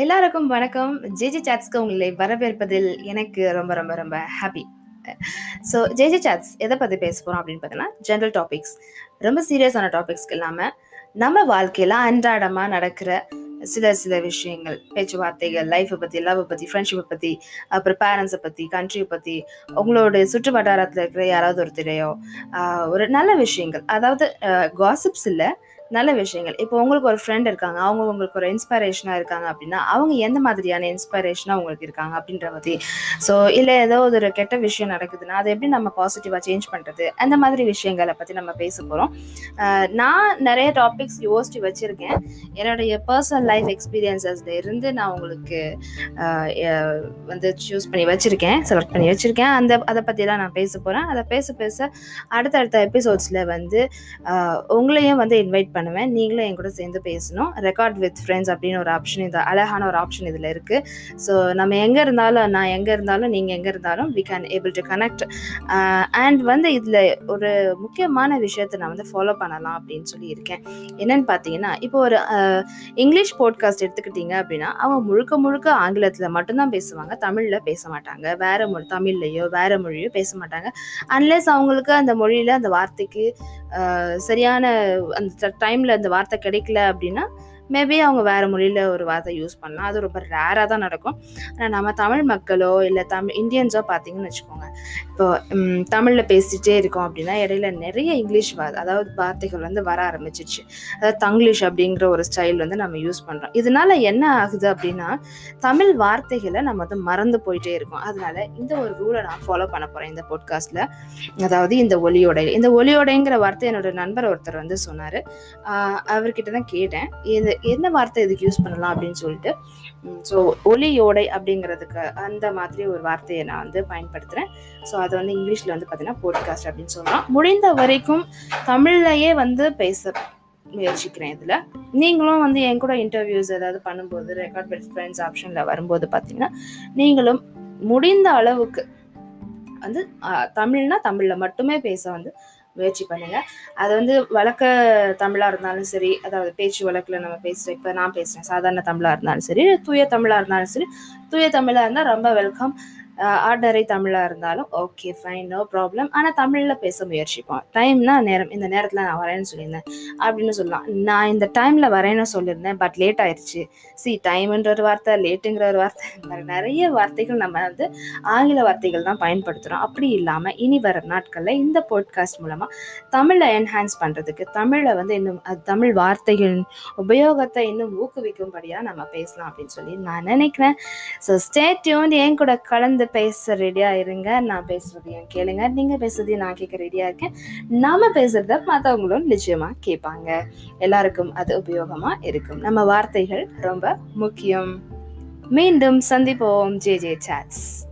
எல்லாருக்கும் வணக்கம். ஜேஜே சாட்ஸ்க்கு உங்களை வரவேற்பதில் எனக்கு ரொம்ப ரொம்ப ரொம்ப ஹாப்பி. ஸோ ஜேஜே சாட்ஸ் எதை பற்றி பேச போகிறோம் அப்படின்னு பார்த்தீங்கன்னா, ஜென்ரல் டாபிக்ஸ். ரொம்ப சீரியஸான டாபிக்ஸ்க்கு இல்லாமல் நம்ம வாழ்க்கையில அன்றாடமாக நடக்கிற சில சில விஷயங்கள், பேச்சுவார்த்தைகள், லைஃப்பை பற்றி லவ்வை பற்றி ஃப்ரெண்ட்ஷிப்பை பற்றி அப்புறம் பேரண்ட்ஸை பற்றி கண்ட்ரியை பற்றி உங்களோட சுற்று வட்டாரத்தில் இருக்கிற யாராவது ஒருத்தரையோ, ஒரு நல்ல விஷயங்கள். அதாவது காசிப்ஸ் இல்லை நல்ல விஷயங்கள். இப்போ உங்களுக்கு ஒரு ஃப்ரெண்ட் இருக்காங்க. அவங்க உங்களுக்கு ஒரு இன்ஸ்பிரேஷனாக இருக்காங்க அப்படின்னா, அவங்க எந்த மாதிரியான இன்ஸ்பிரேஷனாக உங்களுக்கு இருக்காங்க அப்படின்ற பற்றி ஸோ இல்லை ஏதோ ஒரு கெட்ட விஷயம் நடக்குதுன்னா, அதை எப்படி நம்ம பாசிட்டிவாக சேஞ்ச் பண்ணுறது அந்த மாதிரி விஷயங்களை பற்றி நம்ம பேச போகிறோம் நான் நிறைய டாபிக்ஸ் யோசிச்சு வச்சுருக்கேன். என்னுடைய பர்சனல் லைஃப் எக்ஸ்பீரியன்சஸ்ல இருந்து நான் உங்களுக்கு வந்து சூஸ் பண்ணி வச்சுருக்கேன். செலக்ட் பண்ணி வச்சுருக்கேன். அந்த அதை பற்றிலாம் நான் பேச போகிறேன் அதை பேச பேச அடுத்தடுத்த எபிசோட்ஸில் வந்து உங்களையும் வந்து இன்வைட் பண்ணுவேன். நீங்களும் என் கூட சேர்ந்து பேசணும். ரெக்கார்ட் வித் ஃப்ரெண்ட்ஸ் அப்படின்னு ஒரு ஆப்ஷன் இது அழகான ஒரு ஆப்ஷன் இதில் இருக்கு. ஸோ நம்ம எங்கே இருந்தாலும் நான் எங்கே இருந்தாலும், நீங்கள் எங்கே இருந்தாலும் we can able to connect. And வந்து இதில் ஒரு முக்கியமான விஷயத்தை நான் வந்து ஃபாலோ பண்ணலாம் அப்படின்னு சொல்லி இருக்கேன். என்னன்னு பார்த்தீங்கன்னா, இப்போ ஒரு இங்கிலீஷ் போட்காஸ்ட் எடுத்துக்கிட்டீங்க அப்படின்னா, அவங்க முழுக்க முழுக்க ஆங்கிலத்தில் மட்டும்தான் பேசுவாங்க. தமிழில் பேச மாட்டாங்க. வேற மொழி தமிழ்லையோ வேற மொழியோ பேச மாட்டாங்க. அன்லெஸ் அவங்களுக்கு அந்த மொழியில் அந்த வார்த்தைக்கு சரியான அந்த டைம்ல அந்த வார்த்தை கிடைக்கல அப்படின்னா, மேபி அவங்க வேறு மொழியில் ஒரு வார்த்தை யூஸ் பண்ணலாம். அது ரொம்ப ரேராக தான் நடக்கும். ஆனால் நம்ம தமிழ் மக்களோ, இல்லை தமிழ் இந்தியன்ஸோ பார்த்தீங்கன்னு வச்சுக்கோங்க. இப்போ தமிழில் பேசிகிட்டே இருக்கோம் அப்படின்னா, இடையில நிறைய இங்கிலீஷ் வ அதாவது வார்த்தைகள் வந்து வர ஆரம்பிச்சிச்சு அதாவது தங்கிலீஷ் அப்படிங்கிற ஒரு ஸ்டைல் வந்து நம்ம யூஸ் பண்ணுறோம் இதனால என்ன ஆகுது அப்படின்னா, தமிழ் வார்த்தைகளை நம்ம வந்து மறந்து போயிட்டே இருக்கோம். அதனால இந்த ஒரு ரூலை நான் ஃபாலோ பண்ண போகிறேன் இந்த பாட்காஸ்ட்டில் அதாவது இந்த ஒலியோடை. இந்த ஒலியோடைங்கிற வார்த்தை என்னோட நண்பர் ஒருத்தர் வந்து சொன்னார் அவர்கிட்ட தான் கேட்டேன். இது என்ன வார்த்தை இதுக்கு யூஸ் பண்ணலாம் அப்படின்னு சொல்லிட்டு. ஸோ ஒலியோடை அப்படிங்கிறதுக்கு அந்த மாதிரி ஒரு வார்த்தையை நான் வந்து பயன்படுத்துகிறேன் ஸோ அதை வந்து இங்கிலீஷில் வந்து பார்த்தீங்கன்னா, போட்காஸ்ட் அப்படின்னு சொல்லலாம். முடிந்த வரைக்கும் தமிழ்லையே வந்து பேச முயற்சிக்கிறேன் இதில் நீங்களும் வந்து என் கூட இன்டர்வியூஸ் ஏதாவது பண்ணும்போது, ரெக்கார்ட் வித் ஃப்ரெண்ட்ஸ் ஆப்ஷனில் வரும்போது பார்த்தீங்கன்னா, நீங்களும் முடிந்த அளவுக்கு வந்து தமிழ்னா தமிழில் மட்டுமே பேச வந்து முயற்சி பண்ணுங்க. அது வந்து வழக்க தமிழா இருந்தாலும் சரி, அதாவது பேச்சு வழக்குல நம்ம பேசுற இப்ப நான் பேசுறேன். சாதாரண தமிழா இருந்தாலும் சரி, தூய தமிழா இருந்தாலும் சரி, தூய தமிழா இருந்தா ரொம்ப வெல்கம். அ ஆர்டினரி தமிழா இருந்தாலும் ஓகே ஃபைன் நோ ப்ராப்ளம். ஆனா தமிழ்ல பேச முயற்சிப்போம். டைம்னா நேரம். இந்த நேரத்துல நான் வரேன்னு சொல்லியிருந்தேன் அப்படின்னு சொல்லலாம். நான் இந்த டைம்ல வரேன்னு சொல்லியிருந்தேன். பட் லேட் ஆயிருச்சு. சி டைம்ன்ற ஒரு வார்த்தை, லேட்டுங்கிற ஒரு வார்த்தை, நெறைய வார்த்தைகள் நம்ம வந்து ஆங்கில வார்த்தைகள் தான் பயன்படுத்துறோம். அப்படி இல்லாம இனி வர நாட்கள்ல இந்த பாட்காஸ்ட் மூலமா தமிழ என்ஹான்ஸ் பண்றதுக்கு, தமிழ வந்து இன்னும் தமிழ் வார்த்தைகளின் உபயோகத்த இன்னும் ஊக்குவிக்கும்படியா நம்ம பேசலாம் அப்படின்னு சொல்லி நான் நினைக்கிறேன். ஸோ ஸ்டே டியூன்ட் என் கூட கலந்து பேச ரெடியா இருங்க. நான் பேசுறதையும் கேளுங்க. நீங்க பேசுறதையும் நான் கேட்க ரெடியா இருக்கேன். நாம பேசுறத மற்றவங்களும் நிச்சயமா கேட்பாங்க. எல்லாருக்கும் அது உபயோகமா இருக்கும். நம்ம வார்த்தைகள் ரொம்ப முக்கியம். மீண்டும் சந்திப்போம். J J chats.